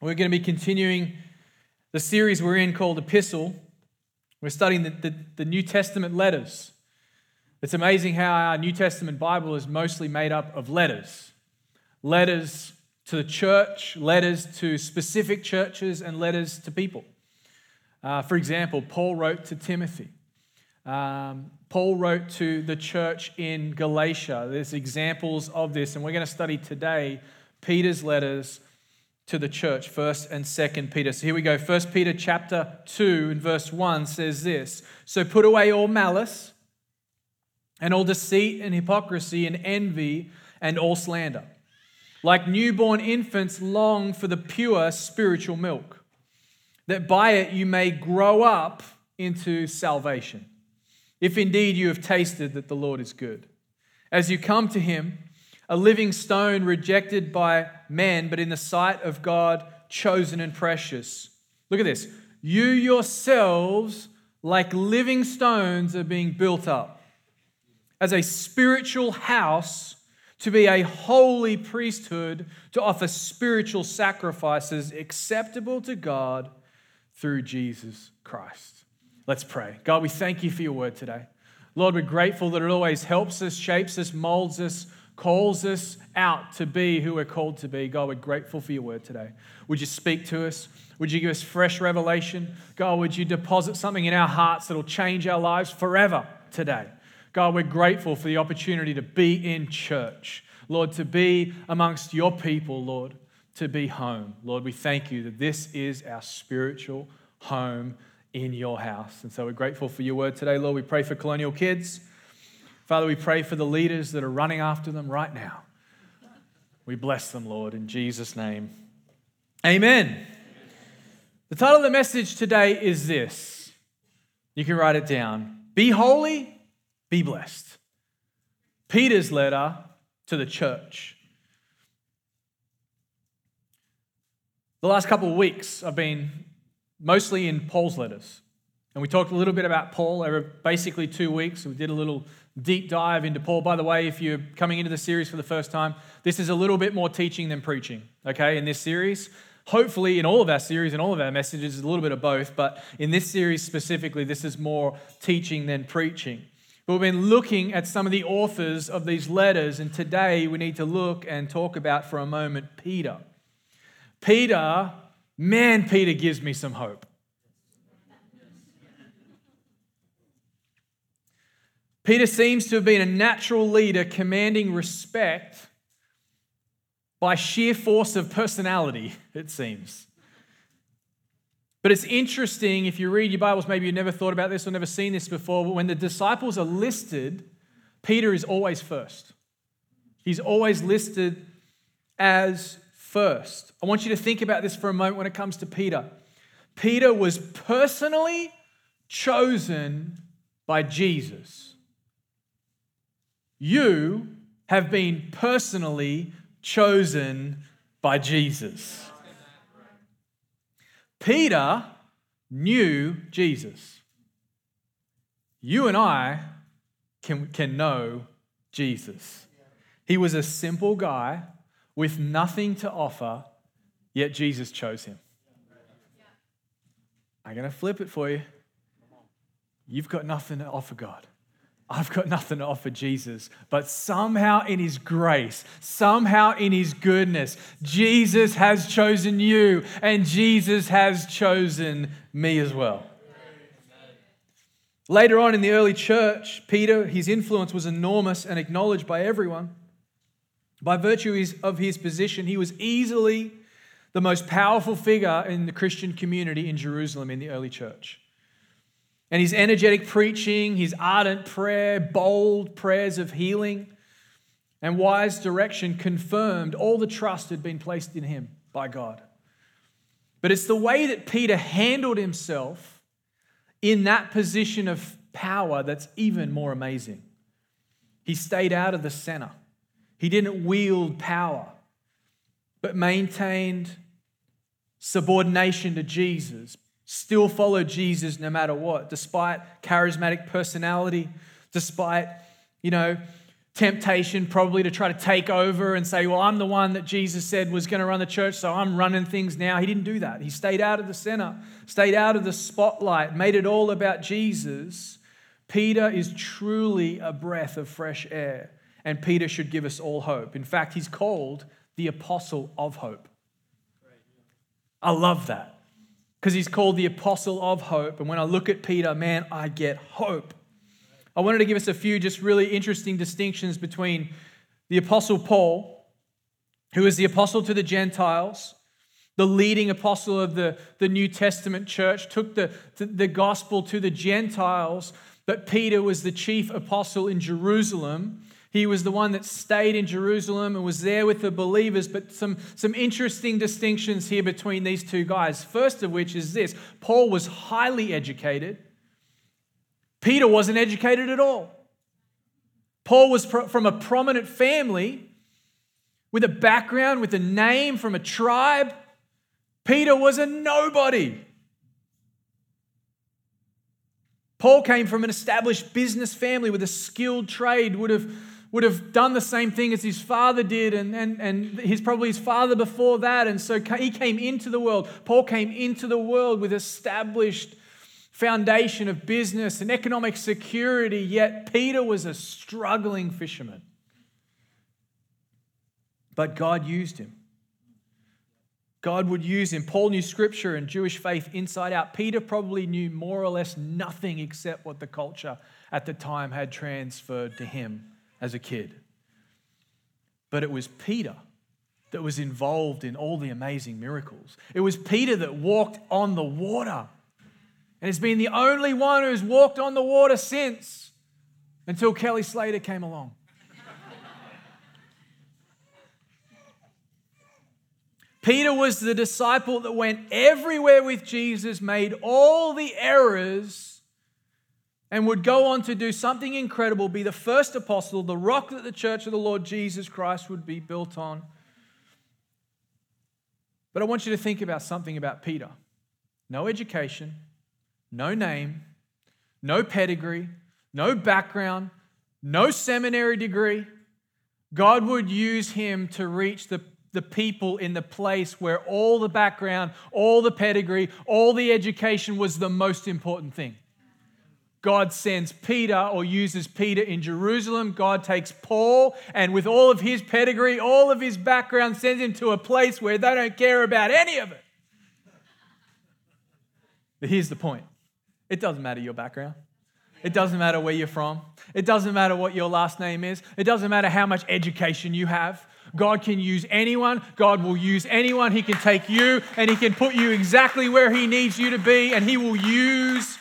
We're going to be continuing the series we're in called Epistle. We're studying the, the, the, New Testament letters. It's amazing how our New Testament Bible is mostly made up of letters letters to the church, letters to specific churches, and letters to people. Uh, for example, Paul wrote to Timothy. Um, Paul wrote to the church in Galatia. There's examples of this, and we're going to study today Peter's letters to the church, 1st and 2nd Peter. So here we go. 1 Peter chapter 2 and verse 1 says this So put away all malice and all deceit and hypocrisy and envy and all slander. Like newborn infants, long for the pure spiritual milk, that by it you may grow up into salvation, if indeed you have tasted that the Lord is good. As you come to him, a living stone rejected by men, but in the sight of God, chosen and precious. Look at this. You yourselves, like living stones, are being built up as a spiritual house to be a holy priesthood, to offer spiritual sacrifices acceptable to God through Jesus Christ. Let's pray. God, we thank you for your word today. Lord, we're grateful that it always helps us, shapes us, molds us, calls us out to be who we're called to be. God, we're grateful for your word today. Would you speak to us? Would you give us fresh revelation? God, would you deposit something in our hearts that'll change our lives forever today? God, we're grateful for the opportunity to be in church. Lord, to be amongst your people, Lord, to be home. Lord, we thank you that this is our spiritual home in your house. And so we're grateful for your word today, Lord. We pray for colonial kids. Father, we pray for the leaders that are running after them right now. We bless them, Lord, in Jesus' name. Amen. The title of the message today is this. You can write it down Be holy, be blessed. Peter's letter to the church. The last couple of weeks, I've been mostly in Paul's letters. And we talked a little bit about Paul over basically two weeks. We did a little deep dive into Paul. By the way, if you're coming into the series for the first time, this is a little bit more teaching than preaching, okay, in this series. Hopefully, in all of our series and all of our messages, a little bit of both, but in this series specifically, this is more teaching than preaching. But we've been looking at some of the authors of these letters, and today we need to look and talk about for a moment Peter. Peter, man, Peter gives me some hope. Peter seems to have been a natural leader commanding respect by sheer force of personality, it seems. But it's interesting if you read your Bibles, maybe you've never thought about this or never seen this before, but when the disciples are listed, Peter is always first. He's always listed as first. I want you to think about this for a moment when it comes to Peter. Peter was personally chosen by Jesus. You have been personally chosen by Jesus. Peter knew Jesus. You and I can, can know Jesus. He was a simple guy with nothing to offer, yet Jesus chose him. I'm going to flip it for you. You've got nothing to offer God. I've got nothing to offer Jesus, but somehow in His grace, somehow in His goodness, Jesus has chosen you and Jesus has chosen me as well. Later on in the early church, Peter, his influence was enormous and acknowledged by everyone. By virtue of his position, he was easily the most powerful figure in the Christian community in Jerusalem in the early church. And his energetic preaching, his ardent prayer, bold prayers of healing, and wise direction confirmed all the trust had been placed in him by God. But it's the way that Peter handled himself in that position of power that's even more amazing. He stayed out of the center, he didn't wield power, but maintained subordination to Jesus, still follow Jesus no matter what, despite charismatic personality, despite, you know, temptation probably to try to take over and say, Well, I'm the one that Jesus said was going to run the church, so I'm running things now. He didn't do that. He stayed out of the center, stayed out of the spotlight, made it all about Jesus. Peter is truly a breath of fresh air, and Peter should give us all hope. In fact, he's called the apostle of hope. I love that because he's called the apostle of hope. And when I look at Peter, man, I get hope. I wanted to give us a few just really interesting distinctions between the Apostle Paul, who is the apostle to the Gentiles, the leading apostle of the, the New Testament church, took the, the, the gospel to the Gentiles, but Peter was the chief apostle in Jerusalem. He was the one that stayed in Jerusalem and was there with the believers. But some, some interesting distinctions here between these two guys. First of which is this Paul was highly educated, Peter wasn't educated at all. Paul was from a prominent family with a background, with a name from a tribe. Peter was a nobody. Paul came from an established business family with a skilled trade, would have, would have done the same thing as his father did, and, and, and his, probably his father before that. And so he came into the world. Paul came into the world with established foundation of business and economic security, yet Peter was a struggling fisherman. But God used him. God would use him. Paul knew scripture and Jewish faith inside out. Peter probably knew more or less nothing except what the culture at the time had transferred to him as a kid. But it was Peter that was involved in all the amazing miracles. It was Peter that walked on the water. And has been the only one who's walked on the water since until Kelly Slater came along. Peter was the disciple that went everywhere with Jesus, made all the errors, and would go on to do something incredible, be the first apostle, the rock that the church of the Lord Jesus Christ would be built on. But I want you to think about something about Peter no education, no name, no pedigree, no background, no seminary degree. God would use him to reach the, the people in the place where all the background, all the pedigree, all the education was the most important thing. God sends Peter or uses Peter in Jerusalem. God takes Paul and, with all of his pedigree, all of his background, sends him to a place where they don't care about any of it. But here's the point it doesn't matter your background. It doesn't matter where you're from. It doesn't matter what your last name is. It doesn't matter how much education you have. God can use anyone. God will use anyone. He can take you and He can put you exactly where He needs you to be, and He will use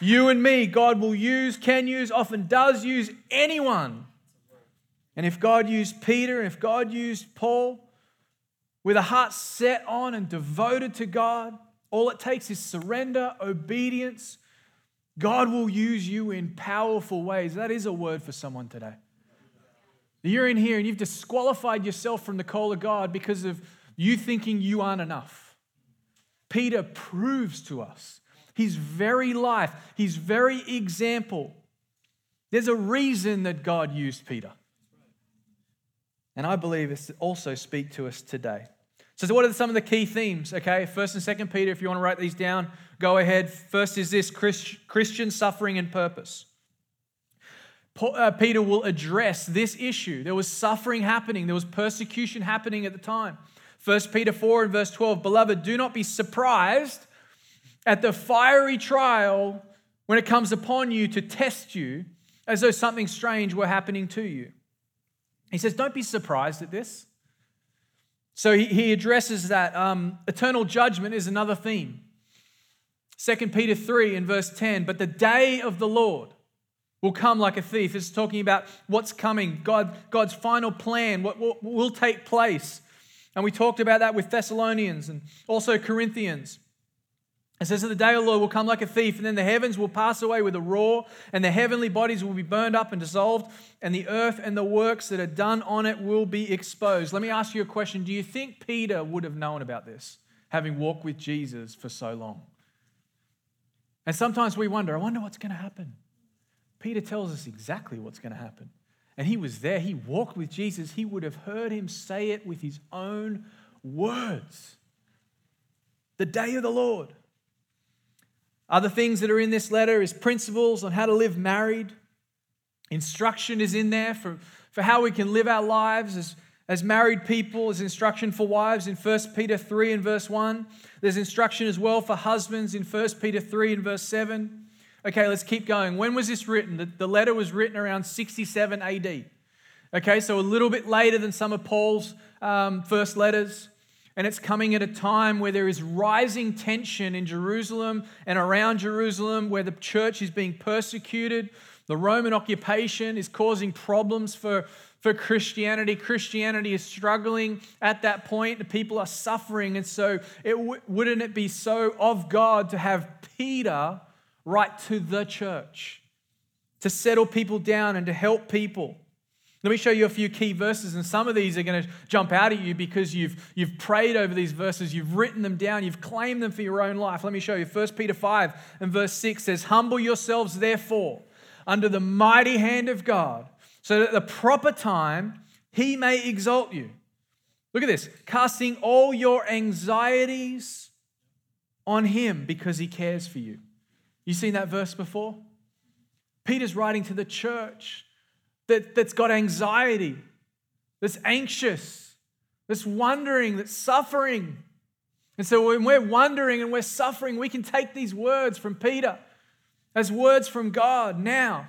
you and me. God will use, can use, often does use anyone. And if God used Peter, if God used Paul with a heart set on and devoted to God, all it takes is surrender, obedience. God will use you in powerful ways. That is a word for someone today. You're in here and you've disqualified yourself from the call of God because of you thinking you aren't enough. Peter proves to us his very life, his very example. There's a reason that God used Peter. And I believe it's also speak to us today. So, what are some of the key themes? Okay, first and second Peter, if you want to write these down, go ahead. First is this Christian suffering and purpose. Uh, Peter will address this issue. There was suffering happening, there was persecution happening at the time. 1 Peter 4 and verse 12 Beloved, do not be surprised at the fiery trial when it comes upon you to test you as though something strange were happening to you. He says, Don't be surprised at this. So he, he addresses that. Um, eternal judgment is another theme. 2 Peter 3 in verse 10 But the day of the Lord will come like a thief. It's talking about what's coming, God, God's final plan, what will, will take place. And we talked about that with Thessalonians and also Corinthians. It says that the day of the Lord will come like a thief, and then the heavens will pass away with a roar, and the heavenly bodies will be burned up and dissolved, and the earth and the works that are done on it will be exposed. Let me ask you a question. Do you think Peter would have known about this, having walked with Jesus for so long? And sometimes we wonder, I wonder what's going to happen. Peter tells us exactly what's going to happen. And he was there, he walked with Jesus, he would have heard him say it with his own words. The day of the Lord. Other things that are in this letter is principles on how to live married. Instruction is in there for, for how we can live our lives as, as married people. There's instruction for wives in 1 Peter 3 and verse 1. There's instruction as well for husbands in 1 Peter 3 and verse 7. Okay, let's keep going. When was this written? The, the letter was written around 67 AD. Okay, so a little bit later than some of Paul's um, first letters and it's coming at a time where there is rising tension in Jerusalem and around Jerusalem, where the church is being persecuted. The Roman occupation is causing problems for, for Christianity. Christianity is struggling at that point. The people are suffering. And so, it w- wouldn't it be so of God to have Peter write to the church, to settle people down and to help people? Let me show you a few key verses, and some of these are going to jump out at you because you've, you've prayed over these verses, you've written them down, you've claimed them for your own life. Let me show you. 1 Peter 5 and verse 6 says, Humble yourselves, therefore, under the mighty hand of God, so that at the proper time he may exalt you. Look at this casting all your anxieties on him because he cares for you. You seen that verse before? Peter's writing to the church that, that's got anxiety, that's anxious, that's wondering, that's suffering. And so when we're wondering and we're suffering, we can take these words from Peter as words from God now.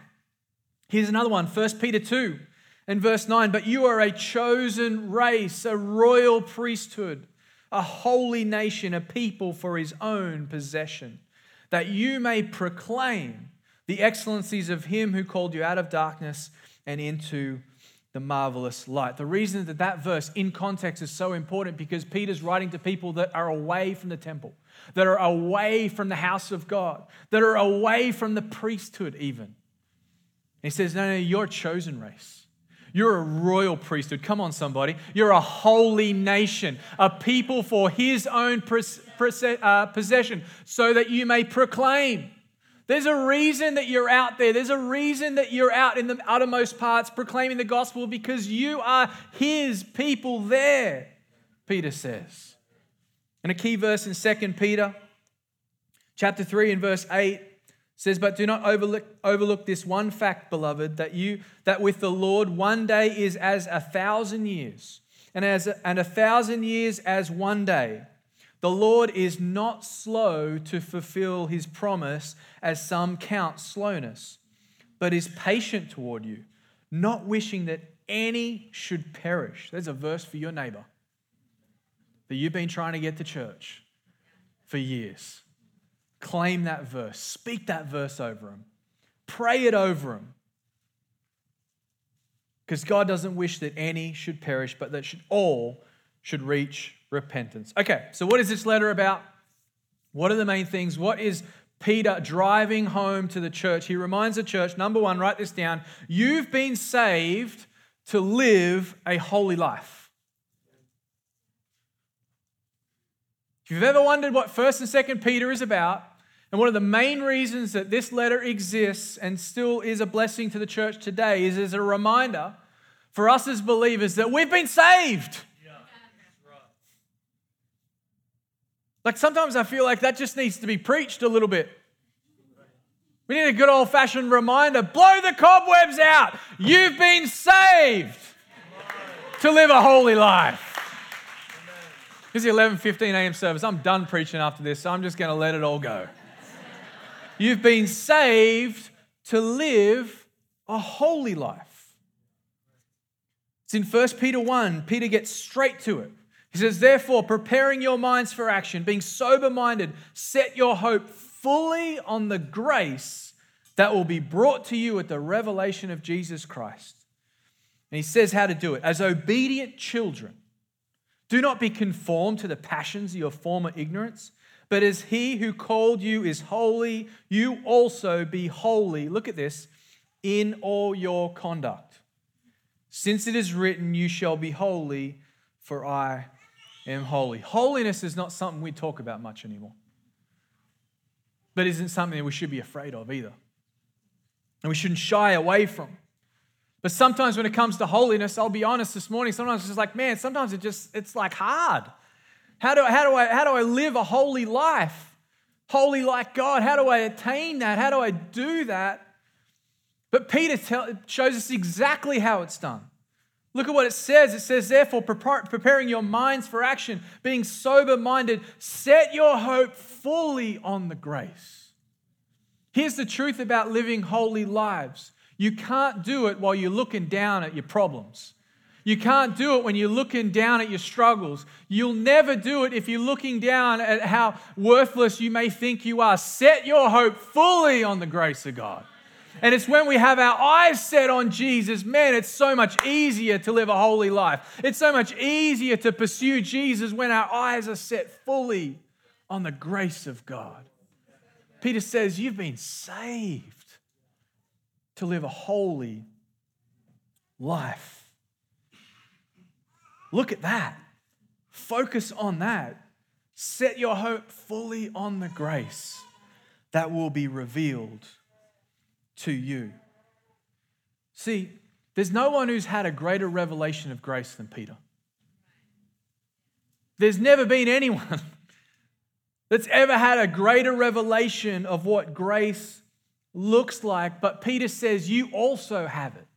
Here's another one 1 Peter 2 and verse 9. But you are a chosen race, a royal priesthood, a holy nation, a people for his own possession, that you may proclaim the excellencies of him who called you out of darkness and into the marvelous light. The reason that that verse in context is so important because Peter's writing to people that are away from the temple, that are away from the house of God, that are away from the priesthood, even. he says, No, no, you're a chosen race. You're a royal priesthood. Come on, somebody. You're a holy nation, a people for his own uh, possession, so that you may proclaim there's a reason that you're out there. There's a reason that you're out in the uttermost parts proclaiming the gospel because you are his people there, Peter says. And a key verse in 2 Peter chapter 3 and verse 8 says, But do not overlook, overlook this one fact, beloved, that you that with the Lord one day is as a thousand years, and as and a thousand years as one day. The Lord is not slow to fulfill his promise, as some count slowness, but is patient toward you, not wishing that any should perish. There's a verse for your neighbor that you've been trying to get to church for years. Claim that verse, speak that verse over them, pray it over them. Because God doesn't wish that any should perish, but that should all should reach repentance. Okay, so what is this letter about? What are the main things? What is Peter driving home to the church? He reminds the church, number one, write this down. You've been saved to live a holy life. If you've ever wondered what 1st and 2nd Peter is about, and one of the main reasons that this letter exists and still is a blessing to the church today is as a reminder for us as believers that we've been saved. Like sometimes I feel like that just needs to be preached a little bit. We need a good old fashioned reminder blow the cobwebs out. You've been saved to live a holy life. This is the 11:15 a.m. service. I'm done preaching after this, so I'm just going to let it all go. You've been saved to live a holy life. It's in 1 Peter 1. Peter gets straight to it. He says, Therefore, preparing your minds for action, being sober minded, set your hope fully on the grace that will be brought to you at the revelation of Jesus Christ. And he says how to do it as obedient children. Do not be conformed to the passions of your former ignorance, but as he who called you is holy, you also be holy. Look at this in all your conduct. Since it is written, You shall be holy, for I am holy. Holiness is not something we talk about much anymore, but isn't something that we should be afraid of either. And we shouldn't shy away from. But sometimes when it comes to holiness, I'll be honest this morning, sometimes it's just like, man, sometimes it just, it's like hard. How do, how do, I, how do I live a holy life? Holy like God. How do I attain that? How do I do that? But Peter tell, shows us exactly how it's done. Look at what it says. It says, therefore, preparing your minds for action, being sober minded, set your hope fully on the grace. Here's the truth about living holy lives you can't do it while you're looking down at your problems. You can't do it when you're looking down at your struggles. You'll never do it if you're looking down at how worthless you may think you are. Set your hope fully on the grace of God. And it's when we have our eyes set on Jesus, man, it's so much easier to live a holy life. It's so much easier to pursue Jesus when our eyes are set fully on the grace of God. Peter says, You've been saved to live a holy life. Look at that. Focus on that. Set your hope fully on the grace that will be revealed to you. See, there's no one who's had a greater revelation of grace than Peter. There's never been anyone that's ever had a greater revelation of what grace looks like, but Peter says you also have it.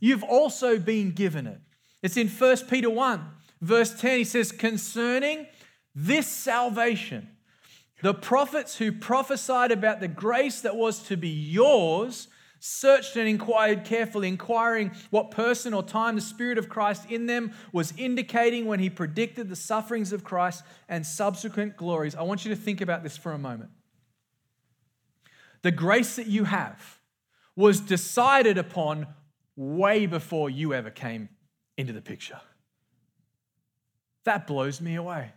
You've also been given it. It's in 1 Peter 1, verse 10. He says, Concerning this salvation, the prophets who prophesied about the grace that was to be yours searched and inquired carefully, inquiring what person or time the Spirit of Christ in them was indicating when he predicted the sufferings of Christ and subsequent glories. I want you to think about this for a moment. The grace that you have was decided upon way before you ever came into the picture. That blows me away.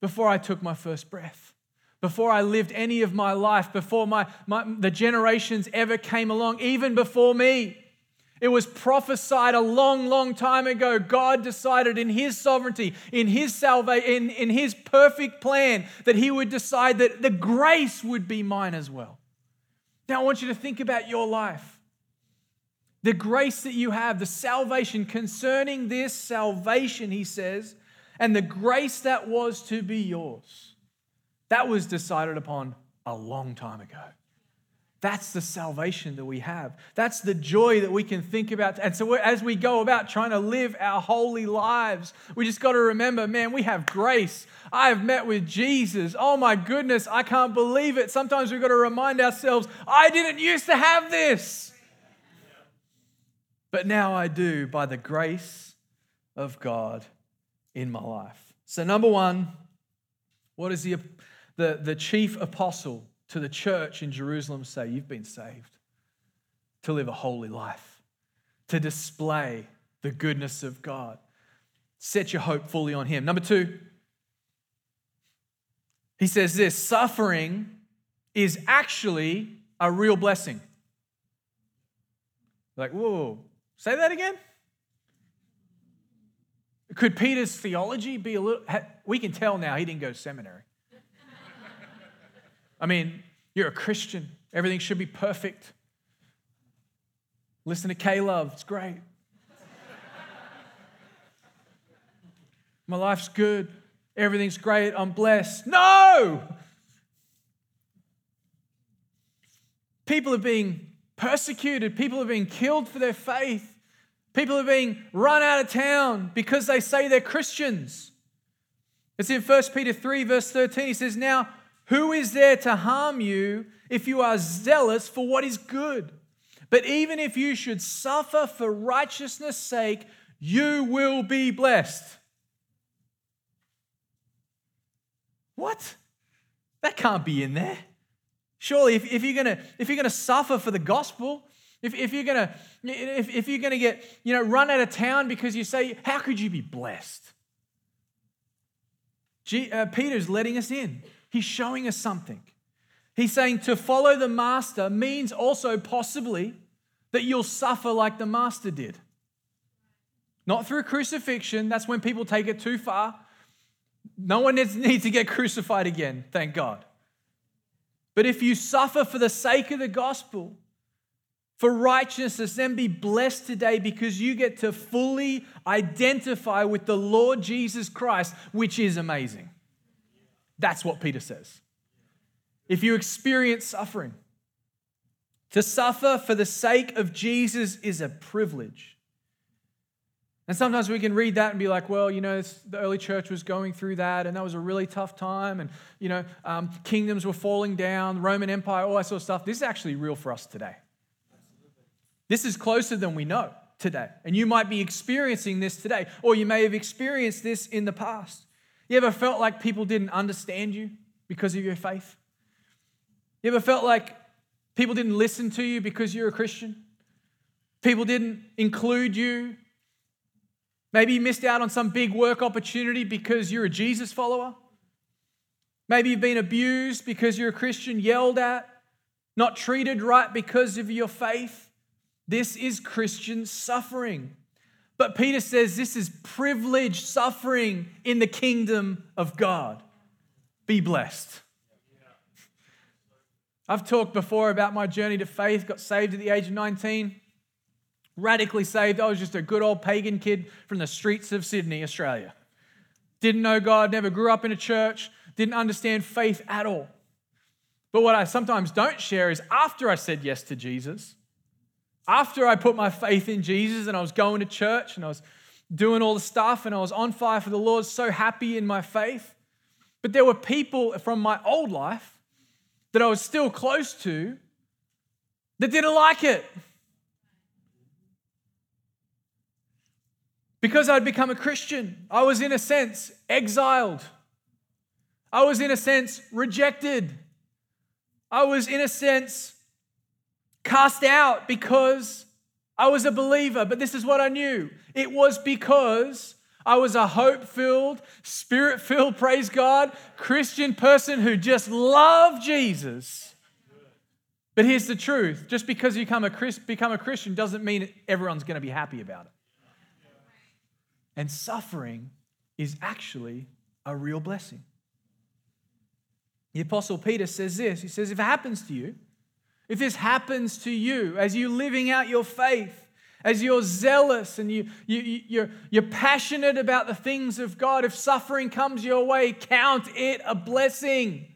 Before I took my first breath, before I lived any of my life, before my, my, the generations ever came along, even before me. It was prophesied a long, long time ago. God decided in His sovereignty, in His salvation, in, in His perfect plan, that He would decide that the grace would be mine as well. Now, I want you to think about your life. The grace that you have, the salvation concerning this salvation, he says, and the grace that was to be yours. That was decided upon a long time ago. That's the salvation that we have. That's the joy that we can think about. And so, as we go about trying to live our holy lives, we just got to remember man, we have grace. I have met with Jesus. Oh my goodness, I can't believe it. Sometimes we've got to remind ourselves, I didn't used to have this. But now I do by the grace of God in my life. So, number one, what is the, the, the chief apostle to the church in Jerusalem say, You've been saved to live a holy life, to display the goodness of God. Set your hope fully on Him. Number two, he says this suffering is actually a real blessing. Like, whoa, say that again? Could Peter's theology be a little, we can tell now he didn't go to seminary. I mean, you're a Christian, everything should be perfect. Listen to K Love, it's great. My life's good, everything's great, I'm blessed. No! People are being persecuted, people are being killed for their faith. People are being run out of town because they say they're Christians. It's in 1 Peter 3, verse 13. He says, Now who is there to harm you if you are zealous for what is good? But even if you should suffer for righteousness' sake, you will be blessed. What? That can't be in there. Surely, if, if you're gonna if you're gonna suffer for the gospel, if, if you're gonna if, if you're gonna get you know run out of town because you say, how could you be blessed? G- uh, Peter's letting us in, he's showing us something. He's saying to follow the master means also possibly that you'll suffer like the master did. Not through crucifixion, that's when people take it too far. No one needs to get crucified again, thank God. But if you suffer for the sake of the gospel, for righteousness, then be blessed today because you get to fully identify with the Lord Jesus Christ, which is amazing. That's what Peter says. If you experience suffering, to suffer for the sake of Jesus is a privilege. And sometimes we can read that and be like, well, you know, the early church was going through that, and that was a really tough time, and, you know, um, kingdoms were falling down, Roman Empire, all that sort of stuff. This is actually real for us today. This is closer than we know today. And you might be experiencing this today, or you may have experienced this in the past. You ever felt like people didn't understand you because of your faith? You ever felt like people didn't listen to you because you're a Christian? People didn't include you? Maybe you missed out on some big work opportunity because you're a Jesus follower? Maybe you've been abused because you're a Christian, yelled at, not treated right because of your faith. This is Christian suffering. But Peter says this is privileged suffering in the kingdom of God. Be blessed. I've talked before about my journey to faith, got saved at the age of 19. Radically saved. I was just a good old pagan kid from the streets of Sydney, Australia. Didn't know God, never grew up in a church, didn't understand faith at all. But what I sometimes don't share is after I said yes to Jesus, after I put my faith in Jesus and I was going to church and I was doing all the stuff and I was on fire for the Lord, so happy in my faith. But there were people from my old life that I was still close to that didn't like it. Because I'd become a Christian, I was in a sense exiled. I was in a sense rejected. I was in a sense cast out because I was a believer. But this is what I knew it was because I was a hope filled, spirit filled, praise God, Christian person who just loved Jesus. But here's the truth just because you become a, become a Christian doesn't mean everyone's going to be happy about it. And suffering is actually a real blessing. The Apostle Peter says this He says, If it happens to you, if this happens to you as you're living out your faith, as you're zealous and you, you, you're, you're passionate about the things of God, if suffering comes your way, count it a blessing.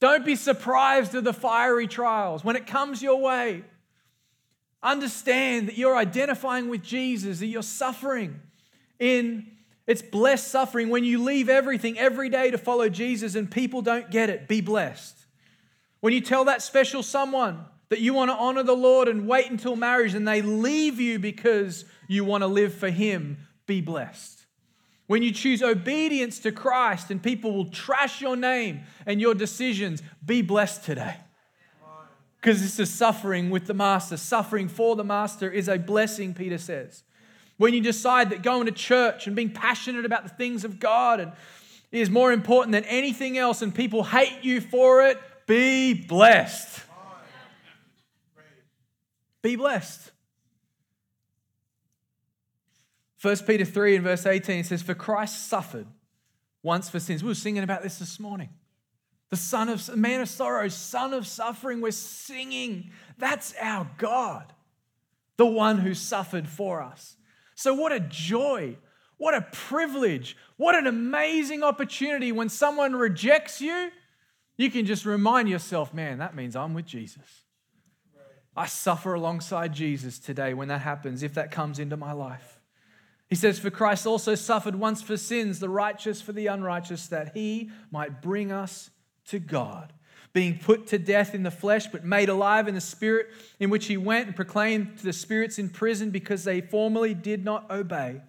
Don't be surprised at the fiery trials. When it comes your way, understand that you're identifying with Jesus, that you're suffering in it's blessed suffering when you leave everything every day to follow Jesus and people don't get it. Be blessed. When you tell that special someone that you want to honor the Lord and wait until marriage and they leave you because you want to live for Him, be blessed. When you choose obedience to Christ and people will trash your name and your decisions, be blessed today. Because this is suffering with the Master. Suffering for the Master is a blessing, Peter says. When you decide that going to church and being passionate about the things of God and is more important than anything else and people hate you for it, be blessed. Be blessed. 1 Peter 3 and verse 18 says, For Christ suffered once for sins. We were singing about this this morning. The son of man of sorrows, son of suffering. We're singing. That's our God, the one who suffered for us. So, what a joy, what a privilege, what an amazing opportunity when someone rejects you you can just remind yourself, man, that means I'm with Jesus. I suffer alongside Jesus today when that happens, if that comes into my life. He says, For Christ also suffered once for sins, the righteous for the unrighteous, that he might bring us to God, being put to death in the flesh, but made alive in the spirit, in which he went and proclaimed to the spirits in prison because they formerly did not obey.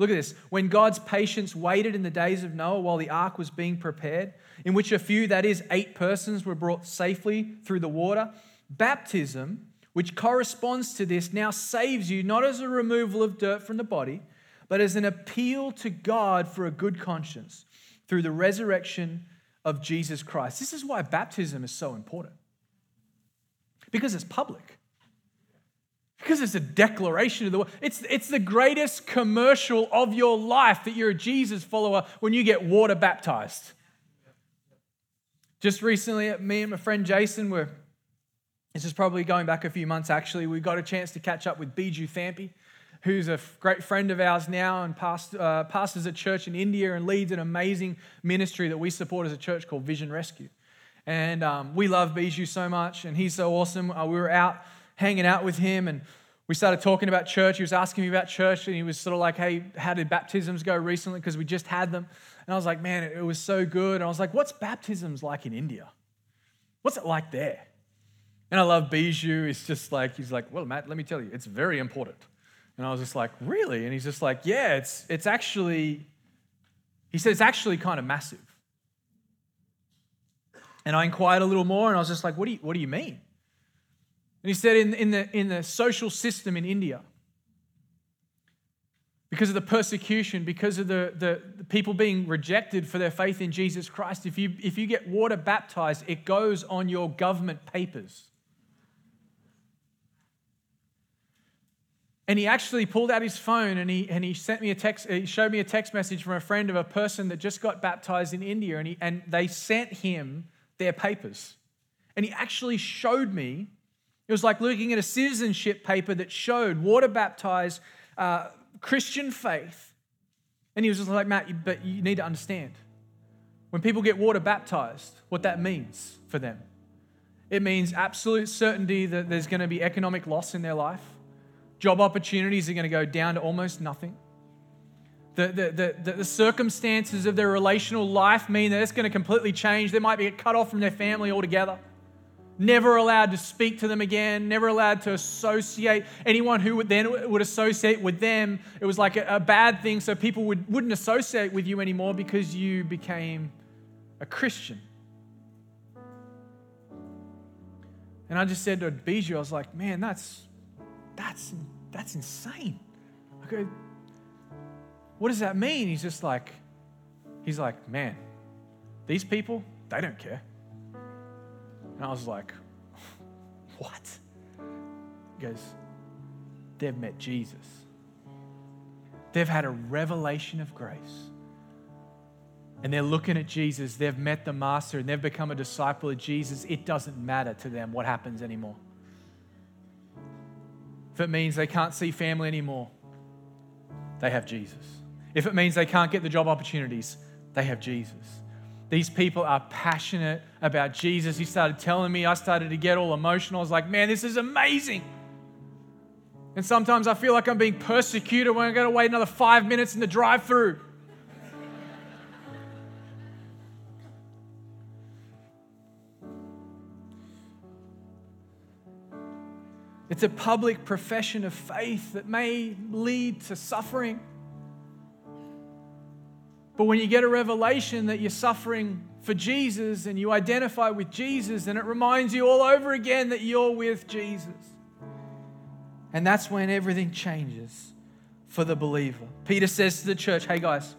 Look at this. When God's patience waited in the days of Noah while the ark was being prepared, in which a few, that is, eight persons, were brought safely through the water. Baptism, which corresponds to this, now saves you not as a removal of dirt from the body, but as an appeal to God for a good conscience. through the resurrection of Jesus Christ. This is why baptism is so important. Because it's public. Because it's a declaration of the world. It's, it's the greatest commercial of your life that you're a Jesus follower when you get water baptized. Just recently, me and my friend Jason were, this is probably going back a few months actually, we got a chance to catch up with Biju Thampi, who's a great friend of ours now and past, uh, pastors a church in India and leads an amazing ministry that we support as a church called Vision Rescue. And um, we love Biju so much, and he's so awesome. Uh, we were out hanging out with him, and we started talking about church. He was asking me about church, and he was sort of like, Hey, how did baptisms go recently? Because we just had them. And I was like, Man, it was so good. And I was like, What's baptisms like in India? What's it like there? And I love Biju. He's just like, He's like, Well, Matt, let me tell you, it's very important. And I was just like, Really? And he's just like, Yeah, it's, it's actually, he said, It's actually kind of massive. And I inquired a little more, and I was just like, What do you, what do you mean? And he said, in, in, the, in the social system in India, because of the persecution, because of the, the, the, people being rejected for their faith in Jesus Christ, if you, if you get water baptized, it goes on your government papers. And he actually pulled out his phone and he, and he sent me a text, he showed me a text message from a friend of a person that just got baptized in India, and, he, and they sent him their papers. And he actually showed me it was like looking at a citizenship paper that showed water baptized uh, Christian faith. And he was just like, Matt, but you need to understand when people get water baptized, what that means for them. It means absolute certainty that there's going to be economic loss in their life. Job opportunities are going to go down to almost nothing. The, the, the, the, circumstances of their relational life mean that it's going to completely change. They might be cut off from their family altogether never allowed to speak to them again, never allowed to associate. Anyone who would then would associate with them, it was like a, a bad thing, so people would, wouldn't associate with you anymore because you became a Christian. And I just said to Biju, I was like, man, that's that's that's insane. I go, what does that mean? He's just like, he's like, man, these people, they don't care. And I was like, what? He goes, they've met Jesus. They've had a revelation of grace. And they're looking at Jesus. They've met the Master and they've become a disciple of Jesus. It doesn't matter to them what happens anymore. If it means they can't see family anymore, they have Jesus. If it means they can't get the job opportunities, they have Jesus. These people are passionate about Jesus. He started telling me, I started to get all emotional. I was like, man, this is amazing. And sometimes I feel like I'm being persecuted when I got to wait another five minutes in the drive through. It's a public profession of faith that may lead to suffering. But when you get a revelation that you're suffering for Jesus and you identify with Jesus, and it reminds you all over again that you're with Jesus. And that's when everything changes for the believer. Peter says to the church, hey guys,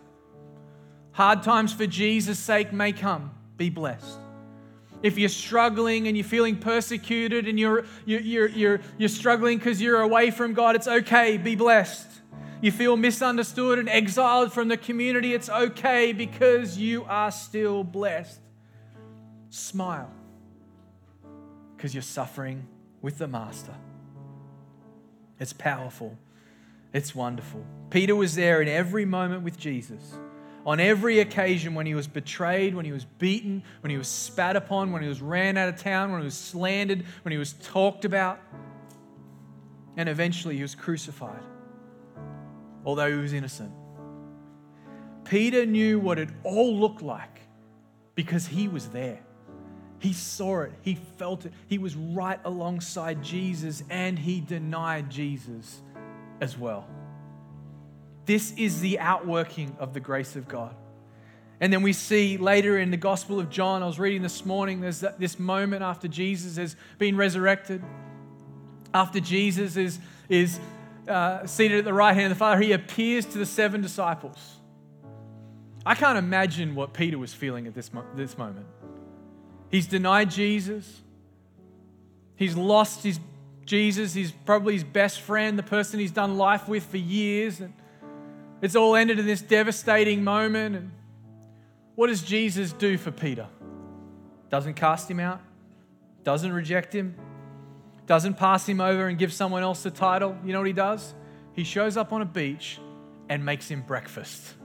hard times for Jesus' sake may come. Be blessed. If you're struggling and you're feeling persecuted and you're, you're, you're, you're, you're struggling because you're away from God, it's okay. Be blessed you feel misunderstood and exiled from the community, it's okay because you are still blessed. Smile because you're suffering with the Master. It's powerful, it's wonderful. Peter was there in every moment with Jesus. On every occasion when he was betrayed, when he was beaten, when he was spat upon, when he was ran out of town, when he was slandered, when he was talked about, and eventually he was crucified although he was innocent. Peter knew what it all looked like because he was there. He saw it, he felt it, he was right alongside Jesus, and he denied Jesus as well. This is the outworking of the grace of God. And then we see later in the Gospel of John, I was reading this morning, there's this moment after Jesus has been resurrected, after Jesus is, is uh, seated at the right hand of the Father, he appears to the seven disciples. I can't imagine what Peter was feeling at this, mo- this moment. He's denied Jesus. He's lost his Jesus. He's probably his best friend, the person he's done life with for years. And it's all ended in this devastating moment. And what does Jesus do for Peter? Doesn't cast him out, doesn't reject him, doesn't pass him over and give someone else the title. You know what he does? He shows up on a beach and makes him breakfast.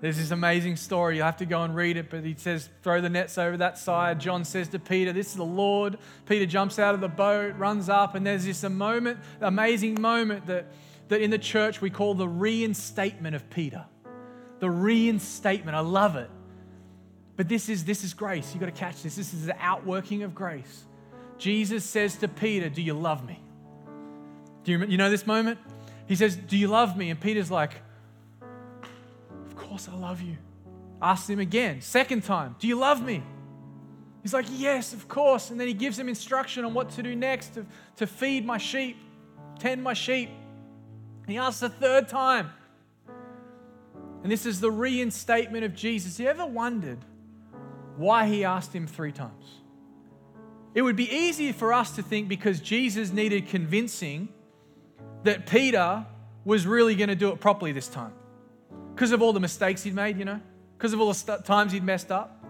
There's this amazing story. You have to go and read it, but he says, throw the nets over that side. John says to Peter, This is the Lord. Peter jumps out of the boat, runs up, and there's this moment, amazing moment that, that in the church we call the reinstatement of Peter. The reinstatement. I love it. But this is this is grace. You've got to catch this. This is the outworking of grace. Jesus says to Peter, Do you love me? Do you, you know this moment? He says, Do you love me? And Peter's like, "Of course I love you. Ask him again, second time, Do you love me? He's like, Yes, of course. And then he gives him instruction on what to do next to, to feed my sheep, tend my sheep. he asks a third time. And this is the reinstatement of Jesus. You ever wondered why he asked him three times? It would be easy for us to think because Jesus needed convincing that Peter was really going to do it properly this time because of all the mistakes he'd made, you know, because of all the st- times he'd messed up.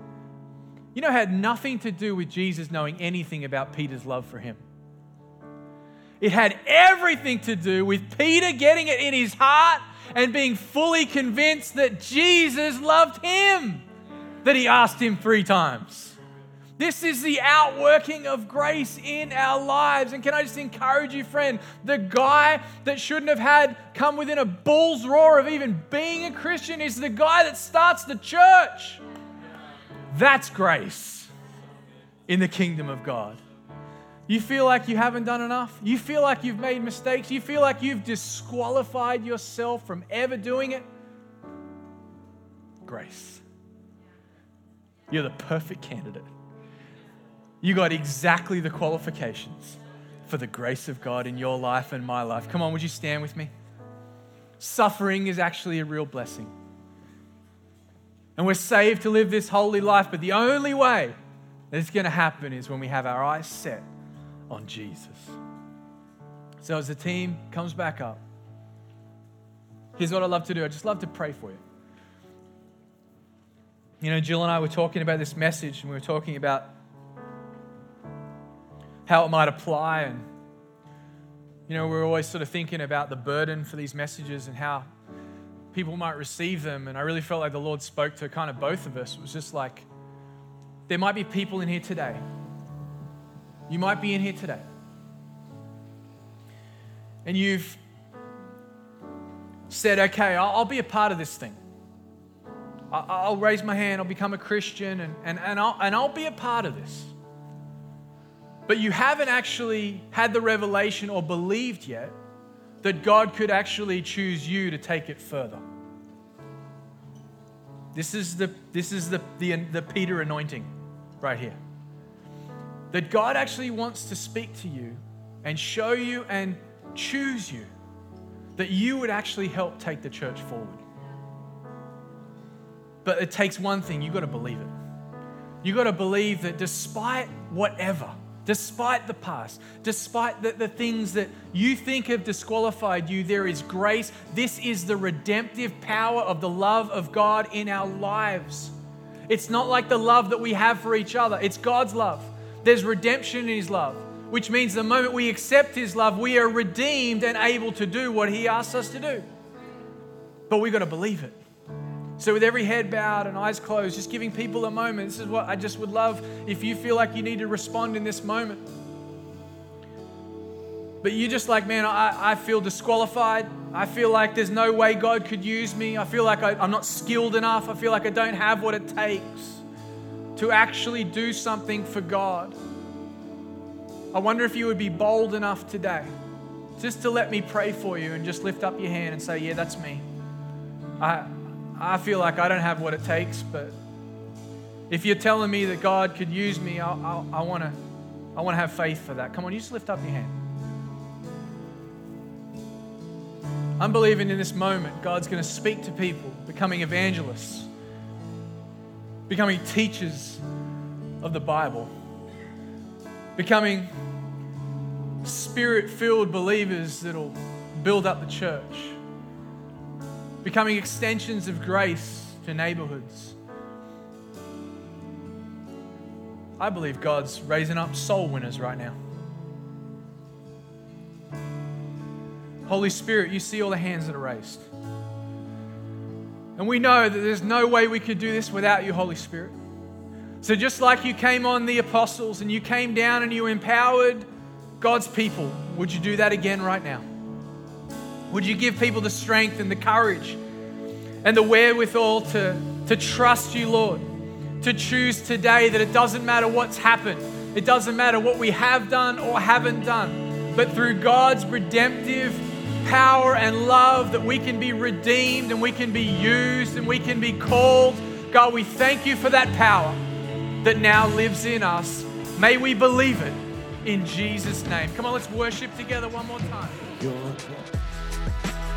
You know, had nothing to do with Jesus knowing anything about Peter's love for him. It had everything to do with Peter getting it in his heart and being fully convinced that Jesus loved him, that he asked him three times. This is the outworking of grace in our lives. And can I just encourage you, friend, the guy that shouldn't have had come within a bull's roar of even being a Christian is the guy that starts the church. That's grace in the kingdom of God. You feel like you haven't done enough? You feel like you've made mistakes? You feel like you've disqualified yourself from ever doing it? Grace. You're the perfect candidate. You got exactly the qualifications for the grace of God in your life and my life. Come on, would you stand with me? Suffering is actually a real blessing. And we're saved to live this holy life, but the only way that it's going to happen is when we have our eyes set on Jesus. So, as the team comes back up, here's what I love to do I just love to pray for you. You know, Jill and I were talking about this message, and we were talking about how it might apply. And, you know, we're always sort of thinking about the burden for these messages and how people might receive them. And I really felt like the Lord spoke to kind of both of us. It was just like, there might be people in here today. You might be in here today. And you've said, okay, I'll, be a part of this thing. I'll raise my hand, I'll become a Christian, and, and, and, I'll, and I'll be a part of this but you haven't actually had the revelation or believed yet that God could actually choose you to take it further. This is the, this is the, the, the Peter anointing right here. That God actually wants to speak to you and show you and choose you that you would actually help take the church forward. But it takes one thing you've got to believe it. You've got to believe that despite whatever, Despite the past, despite the, the things that you think have disqualified you, there is grace. This is the redemptive power of the love of God in our lives. It's not like the love that we have for each other, it's God's love. There's redemption in His love, which means the moment we accept His love, we are redeemed and able to do what He asks us to do. But we've got to believe it. So, with every head bowed and eyes closed, just giving people a moment, this is what I just would love if you feel like you need to respond in this moment. But you're just like, man, I, I feel disqualified. I feel like there's no way God could use me. I feel like I, I'm not skilled enough. I feel like I don't have what it takes to actually do something for God. I wonder if you would be bold enough today just to let me pray for you and just lift up your hand and say, Yeah, that's me. I, I feel like I don't have what it takes, but if you're telling me that God could use me, I, want to I wanna have faith for that. Come on, you just lift up your hand. I'm believing in this moment God's going to speak to people, becoming evangelists, becoming teachers of the Bible, becoming spirit filled believers that'll build up the church, becoming extensions of grace to neighborhoods. I believe God's raising up soul winners right now. Holy Spirit, you see all the hands that are raised. And we know that there's no way we could do this without you, Holy Spirit. So, just like you came on the apostles and you came down and you empowered God's people, would you do that again right now? Would you give people the strength and the courage and the wherewithal to, to trust you, Lord? To choose today that it doesn't matter what's happened, it doesn't matter what we have done or haven't done, but through God's redemptive power and love that we can be redeemed and we can be used and we can be called. God, we thank you for that power that now lives in us. May we believe it in Jesus' name. Come on, let's worship together one more time.